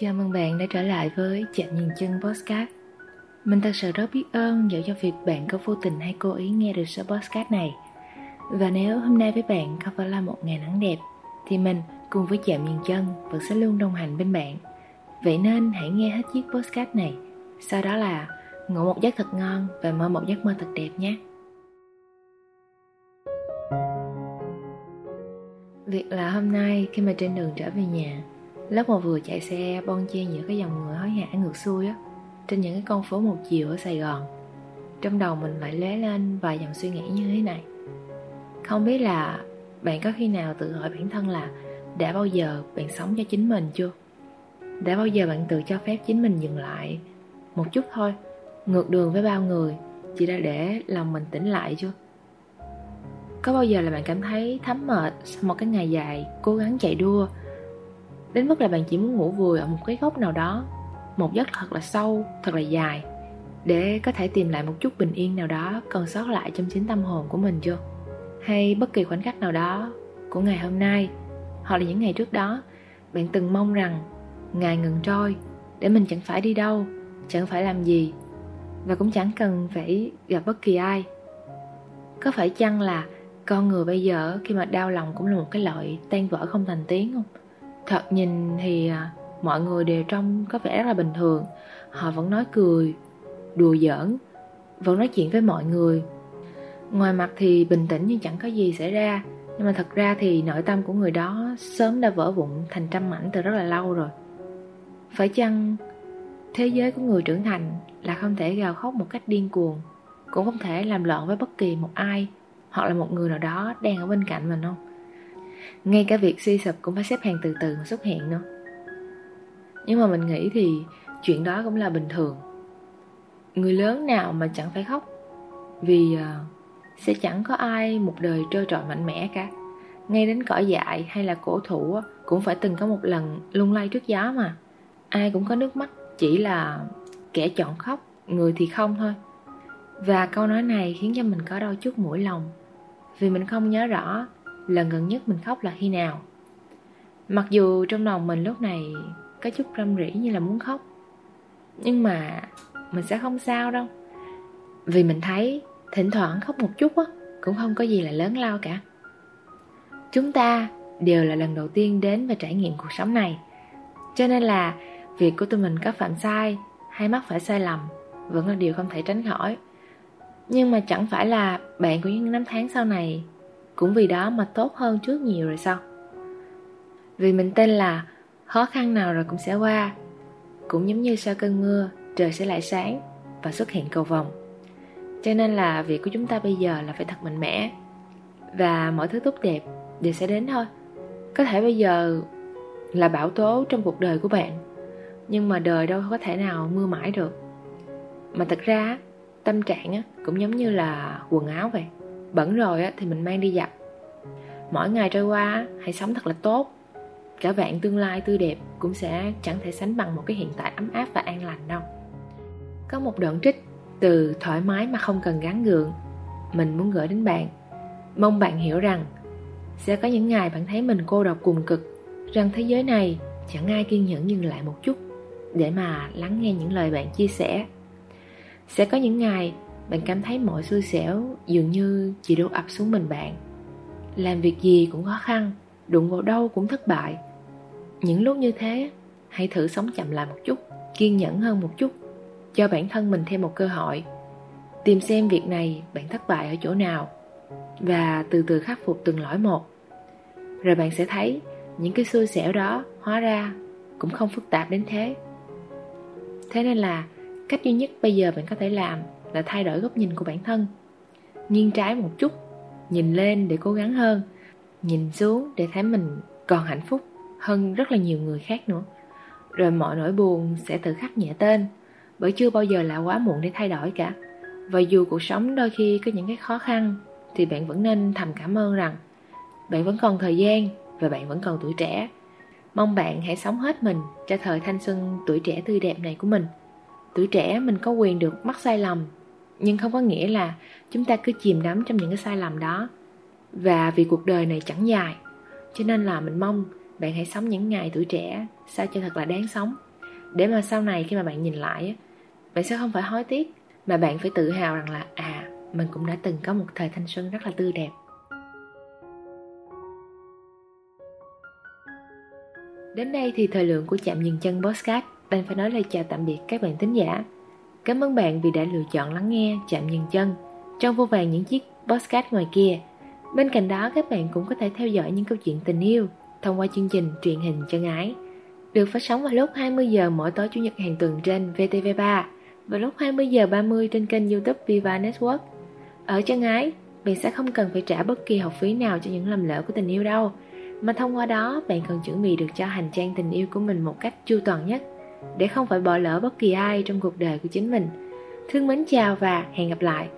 Chào mừng bạn đã trở lại với Chạm Nhìn Chân Podcast. Mình thật sự rất biết ơn dẫu cho việc bạn có vô tình hay cố ý nghe được số podcast này. Và nếu hôm nay với bạn không phải là một ngày nắng đẹp, Thì mình cùng với Chạm Nhìn Chân vẫn sẽ luôn đồng hành bên bạn. Vậy nên hãy nghe hết chiếc podcast này, Sau đó là ngủ một giấc thật ngon và mơ một giấc mơ thật đẹp nhé. Việc là hôm nay khi mà trên đường trở về nhà Lúc mà vừa chạy xe bon chen giữa cái dòng người hối hả ngược xuôi á, Trên những cái con phố một chiều ở Sài Gòn Trong đầu mình lại lóe lên vài dòng suy nghĩ như thế này Không biết là bạn có khi nào tự hỏi bản thân là Đã bao giờ bạn sống cho chính mình chưa? Đã bao giờ bạn tự cho phép chính mình dừng lại Một chút thôi, Ngược đường với bao người, Chỉ là để lòng mình tỉnh lại chưa? Có bao giờ là bạn cảm thấy thấm mệt sau một cái ngày dài cố gắng chạy đua Đến mức là bạn chỉ muốn ngủ vùi ở một cái góc nào đó Một giấc thật là sâu, thật là dài Để có thể tìm lại một chút bình yên nào đó còn sót lại trong chính tâm hồn của mình chưa Hay bất kỳ khoảnh khắc nào đó của ngày hôm nay Hoặc là những ngày trước đó Bạn từng mong rằng ngày ngừng trôi Để mình chẳng phải đi đâu Chẳng phải làm gì Và cũng chẳng cần phải gặp bất kỳ ai Có phải chăng là con người bây giờ khi mà đau lòng cũng là một cái loại tan vỡ không thành tiếng không? Thật nhìn thì à, mọi người đều trông có vẻ rất là bình thường. Họ vẫn nói cười, đùa giỡn Vẫn nói chuyện với mọi người. Ngoài mặt thì bình tĩnh nhưng chẳng có gì xảy ra. Nhưng mà thật ra thì nội tâm của người đó sớm đã vỡ vụn thành trăm mảnh từ rất là lâu rồi. Phải chăng thế giới của người trưởng thành là không thể gào khóc một cách điên cuồng Cũng không thể làm loạn với bất kỳ một ai Hoặc là một người nào đó đang ở bên cạnh mình không? Ngay cả việc suy sụp cũng phải xếp hàng từ từ mà xuất hiện nữa. Nhưng mà mình nghĩ thì chuyện đó cũng là bình thường. Người lớn nào mà chẳng phải khóc vì uh, sẽ chẳng có ai một đời trơ trọi mạnh mẽ cả. Ngay đến cỏ dại hay là cổ thụ cũng phải từng có một lần lung lay trước gió mà. Ai cũng có nước mắt chỉ là kẻ chọn khóc người thì không thôi. Và câu nói này khiến cho mình có đau chút mũi lòng vì mình không nhớ rõ lần gần nhất mình khóc là khi nào. Mặc dù trong lòng mình lúc này có chút râm rỉ như là muốn khóc, nhưng mà mình sẽ không sao đâu. Vì mình thấy thỉnh thoảng khóc một chút á, cũng không có gì là lớn lao cả. Chúng ta đều là lần đầu tiên đến và trải nghiệm cuộc sống này, cho nên là việc của tụi mình có phạm sai hay mắc phải sai lầm vẫn là điều không thể tránh khỏi. Nhưng mà chẳng phải là bạn của những năm tháng sau này cũng vì đó mà tốt hơn trước nhiều rồi sao? Vì mình tin là khó khăn nào rồi cũng sẽ qua, cũng giống như sau cơn mưa, trời sẽ lại sáng và xuất hiện cầu vồng. Cho nên là việc của chúng ta bây giờ là phải thật mạnh mẽ và mọi thứ tốt đẹp đều sẽ đến thôi. Có thể bây giờ là bão tố trong cuộc đời của bạn, nhưng mà đời đâu có thể nào mưa mãi được. Mà thật ra, tâm trạng cũng giống như là quần áo vậy bẩn rồi á, thì mình mang đi giặt. Mỗi ngày trôi qua hãy sống thật là tốt. Cả vạn tương lai tươi đẹp cũng sẽ chẳng thể sánh bằng một cái hiện tại ấm áp và an lành đâu. Có một đoạn trích từ thoải mái mà không cần gắn gượng. Mình muốn gửi đến bạn. Mong bạn hiểu rằng sẽ có những ngày bạn thấy mình cô độc cùng cực rằng thế giới này chẳng ai kiên nhẫn dừng lại một chút để mà lắng nghe những lời bạn chia sẻ. Sẽ có những ngày bạn cảm thấy mọi xui xẻo dường như chỉ đổ ập xuống mình bạn. Làm việc gì cũng khó khăn, đụng vào đâu cũng thất bại. Những lúc như thế, hãy thử sống chậm lại một chút, kiên nhẫn hơn một chút, cho bản thân mình thêm một cơ hội. Tìm xem việc này bạn thất bại ở chỗ nào, và từ từ khắc phục từng lỗi một. Rồi bạn sẽ thấy những cái xui xẻo đó hóa ra cũng không phức tạp đến thế. Thế nên là cách duy nhất bây giờ bạn có thể làm là thay đổi góc nhìn của bản thân. Nghiêng trái một chút, nhìn lên để cố gắng hơn, nhìn xuống để thấy mình còn hạnh phúc hơn rất là nhiều người khác nữa. Rồi mọi nỗi buồn sẽ tự khắc nhẹ tên, bởi chưa bao giờ là quá muộn để thay đổi cả. Và dù cuộc sống đôi khi có những cái khó khăn, thì bạn vẫn nên thầm cảm ơn rằng bạn vẫn còn thời gian và bạn vẫn còn tuổi trẻ. Mong bạn hãy sống hết mình cho thời thanh xuân tuổi trẻ tươi đẹp này của mình. Tuổi trẻ mình có quyền được mắc sai lầm nhưng không có nghĩa là chúng ta cứ chìm đắm trong những cái sai lầm đó. Và vì cuộc đời này chẳng dài, cho nên là mình mong bạn hãy sống những ngày tuổi trẻ sao cho thật là đáng sống. Để mà sau này khi mà bạn nhìn lại bạn sẽ không phải hối tiếc, mà bạn phải tự hào rằng là à mình cũng đã từng có một thời thanh xuân rất là tươi đẹp. Đến đây thì thời lượng của chạm dừng chân Postcard. Đang phải nói lời chào tạm biệt các bạn thính giả. Cảm ơn bạn vì đã lựa chọn lắng nghe chạm nhân chân trong vô vàng những chiếc podcast ngoài kia. Bên cạnh đó các bạn cũng có thể theo dõi những câu chuyện tình yêu thông qua chương trình truyền hình chân ái được phát sóng vào lúc 20 giờ mỗi tối chủ nhật hàng tuần trên VTV3 và lúc 20 giờ 30 trên kênh YouTube Viva Network. Ở chân ái, bạn sẽ không cần phải trả bất kỳ học phí nào cho những lầm lỡ của tình yêu đâu mà thông qua đó bạn cần chuẩn bị được cho hành trang tình yêu của mình một cách chu toàn nhất để không phải bỏ lỡ bất kỳ ai trong cuộc đời của chính mình. Thương mến chào và hẹn gặp lại.